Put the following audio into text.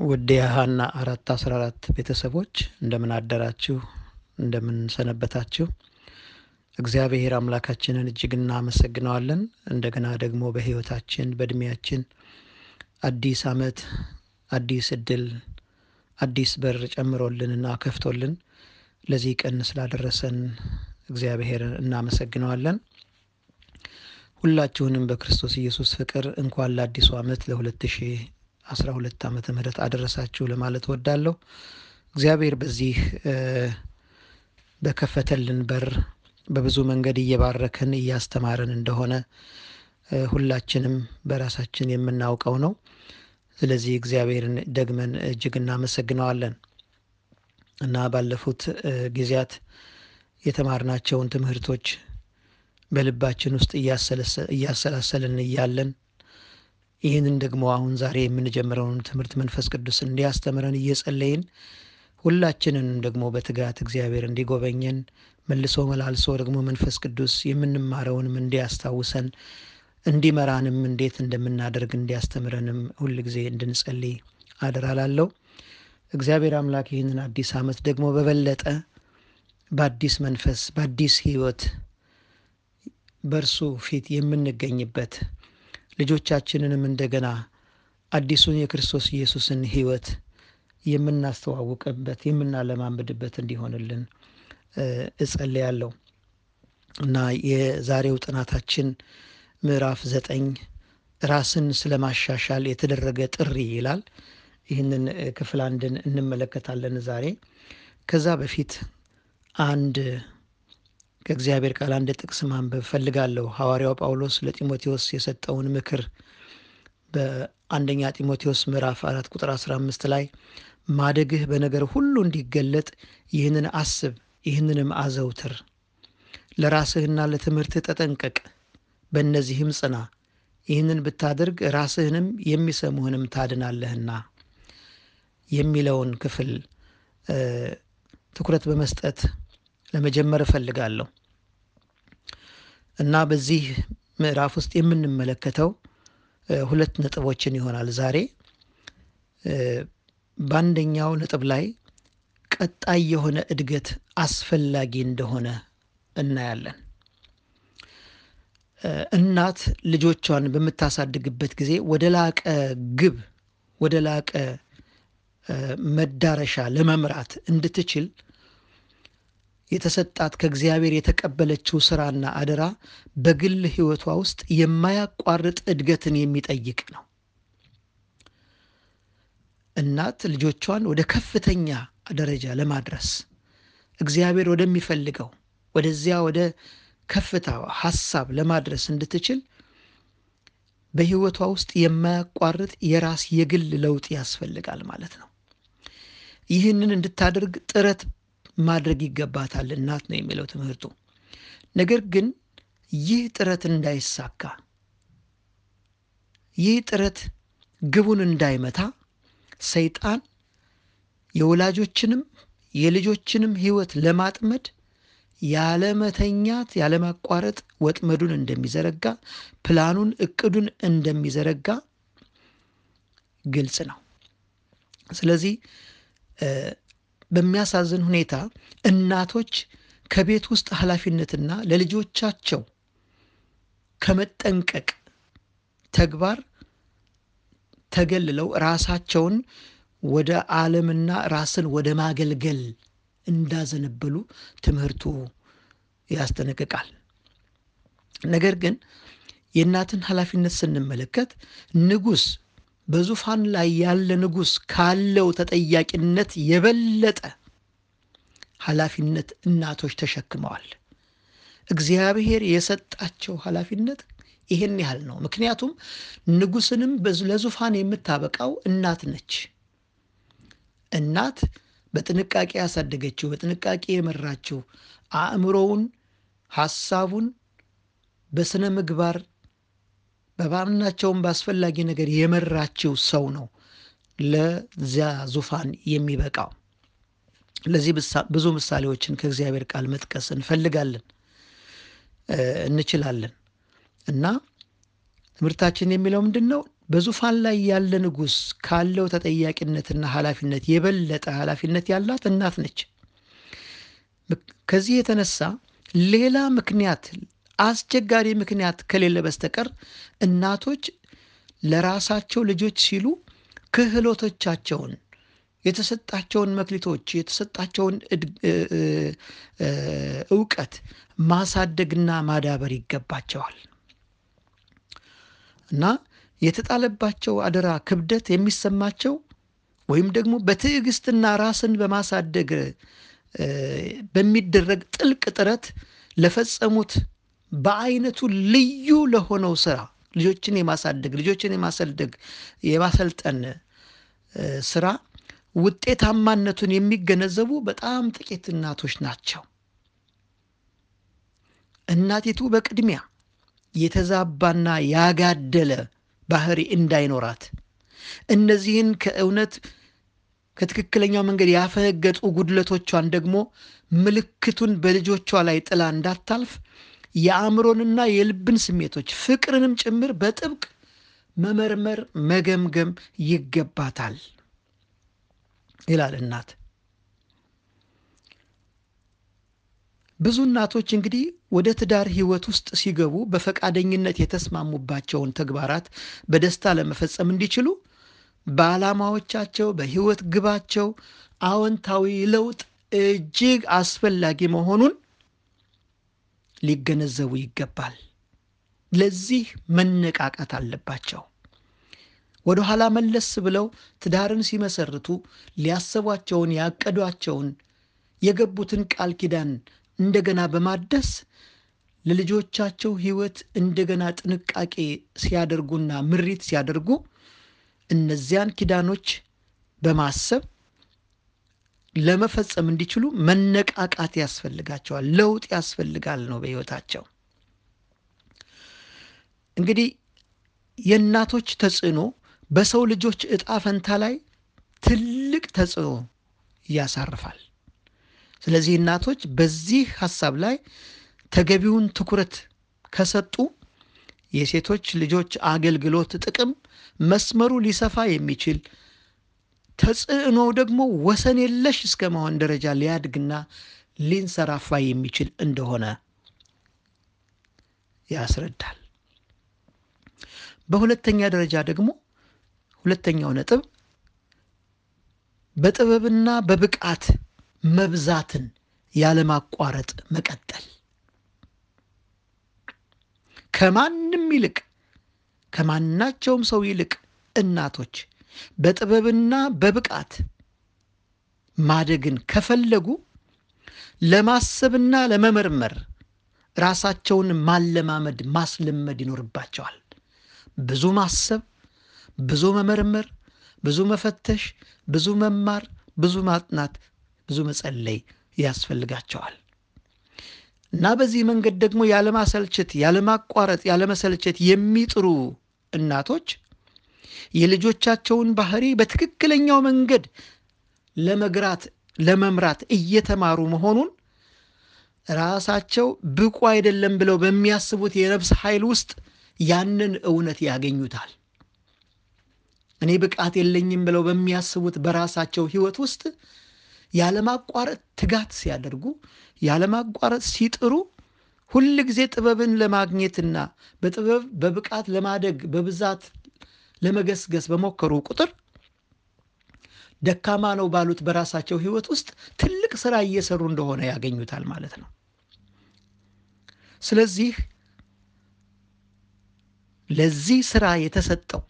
ውድ የሀና አራት አስራ አራት ቤተሰቦች እንደምን አደራችሁ? እንደምን ሰነበታችሁ? እግዚአብሔር አምላካችንን እጅግ እናመሰግነዋለን። እንደገና ደግሞ በሕይወታችን በእድሜያችን አዲስ ዓመት አዲስ እድል አዲስ በር ጨምሮልንና ከፍቶልን ለዚህ ቀን ስላደረሰን እግዚአብሔር እናመሰግነዋለን። ሁላችሁንም በክርስቶስ ኢየሱስ ፍቅር እንኳን ለአዲሱ ዓመት ለሁለት ሺህ አስራ ሁለት ዓመተ ምህረት አደረሳችሁ ለማለት ወዳለሁ። እግዚአብሔር በዚህ በከፈተልን በር በብዙ መንገድ እየባረከን እያስተማረን እንደሆነ ሁላችንም በራሳችን የምናውቀው ነው። ስለዚህ እግዚአብሔርን ደግመን እጅግ እናመሰግነዋለን እና ባለፉት ጊዜያት የተማርናቸውን ትምህርቶች በልባችን ውስጥ እያሰላሰልን እያለን ይህንን ደግሞ አሁን ዛሬ የምንጀምረውን ትምህርት መንፈስ ቅዱስ እንዲያስተምረን እየጸለይን ሁላችንንም ደግሞ በትጋት እግዚአብሔር እንዲጎበኘን መልሶ መላልሶ ደግሞ መንፈስ ቅዱስ የምንማረውንም እንዲያስታውሰን እንዲመራንም እንዴት እንደምናደርግ እንዲያስተምረንም ሁል ጊዜ እንድንጸልይ አደራ ላለው እግዚአብሔር አምላክ ይህንን አዲስ ዓመት ደግሞ በበለጠ በአዲስ መንፈስ በአዲስ ሕይወት በእርሱ ፊት የምንገኝበት ልጆቻችንንም እንደገና አዲሱን የክርስቶስ ኢየሱስን ሕይወት የምናስተዋውቅበት የምናለማምድበት እንዲሆንልን እጸልያለሁ እና የዛሬው ጥናታችን ምዕራፍ ዘጠኝ ራስን ስለማሻሻል የተደረገ ጥሪ ይላል። ይህንን ክፍል አንድን እንመለከታለን ዛሬ። ከዛ በፊት አንድ ከእግዚአብሔር ቃል አንድ ጥቅስ ማንበብ ፈልጋለሁ። ሐዋርያው ጳውሎስ ለጢሞቴዎስ የሰጠውን ምክር በአንደኛ ጢሞቴዎስ ምዕራፍ አራት ቁጥር አስራ አምስት ላይ ማደግህ በነገር ሁሉ እንዲገለጥ ይህንን አስብ፣ ይህንንም አዘውትር፣ ለራስህና ለትምህርትህ ተጠንቀቅ፣ በእነዚህም ጽና። ይህንን ብታደርግ ራስህንም የሚሰሙህንም ታድናለህና የሚለውን ክፍል ትኩረት በመስጠት ለመጀመር እፈልጋለሁ እና በዚህ ምዕራፍ ውስጥ የምንመለከተው ሁለት ነጥቦችን ይሆናል ዛሬ። በአንደኛው ነጥብ ላይ ቀጣይ የሆነ እድገት አስፈላጊ እንደሆነ እናያለን። እናት ልጆቿን በምታሳድግበት ጊዜ ወደ ላቀ ግብ ወደ ላቀ መዳረሻ ለመምራት እንድትችል የተሰጣት ከእግዚአብሔር የተቀበለችው ስራና አደራ በግል ሕይወቷ ውስጥ የማያቋርጥ እድገትን የሚጠይቅ ነው። እናት ልጆቿን ወደ ከፍተኛ ደረጃ ለማድረስ እግዚአብሔር ወደሚፈልገው ወደዚያ ወደ ከፍታ ሀሳብ ለማድረስ እንድትችል በሕይወቷ ውስጥ የማያቋርጥ የራስ የግል ለውጥ ያስፈልጋል ማለት ነው። ይህንን እንድታደርግ ጥረት ማድረግ ይገባታል እናት ነው የሚለው ትምህርቱ። ነገር ግን ይህ ጥረት እንዳይሳካ ይህ ጥረት ግቡን እንዳይመታ ሰይጣን የወላጆችንም የልጆችንም ሕይወት ለማጥመድ ያለመተኛት ያለማቋረጥ ወጥመዱን እንደሚዘረጋ ፕላኑን እቅዱን እንደሚዘረጋ ግልጽ ነው። ስለዚህ በሚያሳዝን ሁኔታ እናቶች ከቤት ውስጥ ኃላፊነትና ለልጆቻቸው ከመጠንቀቅ ተግባር ተገልለው ራሳቸውን ወደ ዓለምና ራስን ወደ ማገልገል እንዳዘነበሉ ትምህርቱ ያስጠነቅቃል። ነገር ግን የእናትን ኃላፊነት ስንመለከት ንጉሥ በዙፋን ላይ ያለ ንጉሥ ካለው ተጠያቂነት የበለጠ ኃላፊነት እናቶች ተሸክመዋል። እግዚአብሔር የሰጣቸው ኃላፊነት ይህን ያህል ነው። ምክንያቱም ንጉሥንም ለዙፋን የምታበቃው እናት ነች። እናት በጥንቃቄ ያሳደገችው፣ በጥንቃቄ የመራችው፣ አእምሮውን፣ ሐሳቡን በስነ ምግባር በማናቸውም በአስፈላጊ ነገር የመራችው ሰው ነው ለዚያ ዙፋን የሚበቃው። ለዚህ ብዙ ምሳሌዎችን ከእግዚአብሔር ቃል መጥቀስ እንፈልጋለን እንችላለን እና ትምህርታችን የሚለው ምንድን ነው? በዙፋን ላይ ያለ ንጉሥ ካለው ተጠያቂነትና ኃላፊነት የበለጠ ኃላፊነት ያላት እናት ነች። ከዚህ የተነሳ ሌላ ምክንያት አስቸጋሪ ምክንያት ከሌለ በስተቀር እናቶች ለራሳቸው ልጆች ሲሉ ክህሎቶቻቸውን የተሰጣቸውን መክሊቶች የተሰጣቸውን እውቀት ማሳደግና ማዳበር ይገባቸዋል። እና የተጣለባቸው አደራ ክብደት የሚሰማቸው ወይም ደግሞ በትዕግስትና ራስን በማሳደግ በሚደረግ ጥልቅ ጥረት ለፈጸሙት በአይነቱ ልዩ ለሆነው ስራ ልጆችን የማሳደግ ልጆችን የማሰልደግ የማሰልጠን ስራ ውጤታማነቱን የሚገነዘቡ በጣም ጥቂት እናቶች ናቸው። እናቲቱ በቅድሚያ የተዛባና ያጋደለ ባህሪ እንዳይኖራት እነዚህን ከእውነት ከትክክለኛው መንገድ ያፈነገጡ ጉድለቶቿን ደግሞ ምልክቱን በልጆቿ ላይ ጥላ እንዳታልፍ የአእምሮንና የልብን ስሜቶች ፍቅርንም ጭምር በጥብቅ መመርመር መገምገም ይገባታል ይላል እናት። ብዙ እናቶች እንግዲህ ወደ ትዳር ሕይወት ውስጥ ሲገቡ በፈቃደኝነት የተስማሙባቸውን ተግባራት በደስታ ለመፈጸም እንዲችሉ በዓላማዎቻቸው፣ በሕይወት ግባቸው አዎንታዊ ለውጥ እጅግ አስፈላጊ መሆኑን ሊገነዘቡ ይገባል። ለዚህ መነቃቃት አለባቸው። ወደ ኋላ መለስ ብለው ትዳርን ሲመሰርቱ ሊያሰቧቸውን ያቀዷቸውን የገቡትን ቃል ኪዳን እንደገና በማደስ ለልጆቻቸው ሕይወት እንደገና ጥንቃቄ ሲያደርጉና ምሪት ሲያደርጉ እነዚያን ኪዳኖች በማሰብ ለመፈጸም እንዲችሉ መነቃቃት ያስፈልጋቸዋል። ለውጥ ያስፈልጋል ነው በሕይወታቸው። እንግዲህ የእናቶች ተጽዕኖ በሰው ልጆች ዕጣ ፈንታ ላይ ትልቅ ተጽዕኖ ያሳርፋል። ስለዚህ እናቶች በዚህ ሐሳብ ላይ ተገቢውን ትኩረት ከሰጡ የሴቶች ልጆች አገልግሎት ጥቅም መስመሩ ሊሰፋ የሚችል ተጽዕኖው ደግሞ ወሰን የለሽ እስከ መሆን ደረጃ ሊያድግና ሊንሰራፋ የሚችል እንደሆነ ያስረዳል። በሁለተኛ ደረጃ ደግሞ ሁለተኛው ነጥብ በጥበብና በብቃት መብዛትን ያለማቋረጥ መቀጠል ከማንም ይልቅ ከማናቸውም ሰው ይልቅ እናቶች በጥበብና በብቃት ማደግን ከፈለጉ ለማሰብና ለመመርመር ራሳቸውን ማለማመድ ማስለመድ ይኖርባቸዋል። ብዙ ማሰብ፣ ብዙ መመርመር፣ ብዙ መፈተሽ፣ ብዙ መማር፣ ብዙ ማጥናት፣ ብዙ መጸለይ ያስፈልጋቸዋል እና በዚህ መንገድ ደግሞ ያለማሰልቸት፣ ያለማቋረጥ፣ ያለመሰልቸት የሚጥሩ እናቶች የልጆቻቸውን ባህሪ በትክክለኛው መንገድ ለመግራት ለመምራት እየተማሩ መሆኑን ራሳቸው ብቁ አይደለም ብለው በሚያስቡት የነፍስ ኃይል ውስጥ ያንን እውነት ያገኙታል። እኔ ብቃት የለኝም ብለው በሚያስቡት በራሳቸው ሕይወት ውስጥ ያለማቋረጥ ትጋት ሲያደርጉ ያለማቋረጥ ሲጥሩ ሁል ጊዜ ጥበብን ለማግኘትና በጥበብ በብቃት ለማደግ በብዛት ለመገስገስ በሞከሩ ቁጥር ደካማ ነው ባሉት በራሳቸው ሕይወት ውስጥ ትልቅ ስራ እየሰሩ እንደሆነ ያገኙታል ማለት ነው። ስለዚህ ለዚህ ስራ የተሰጠው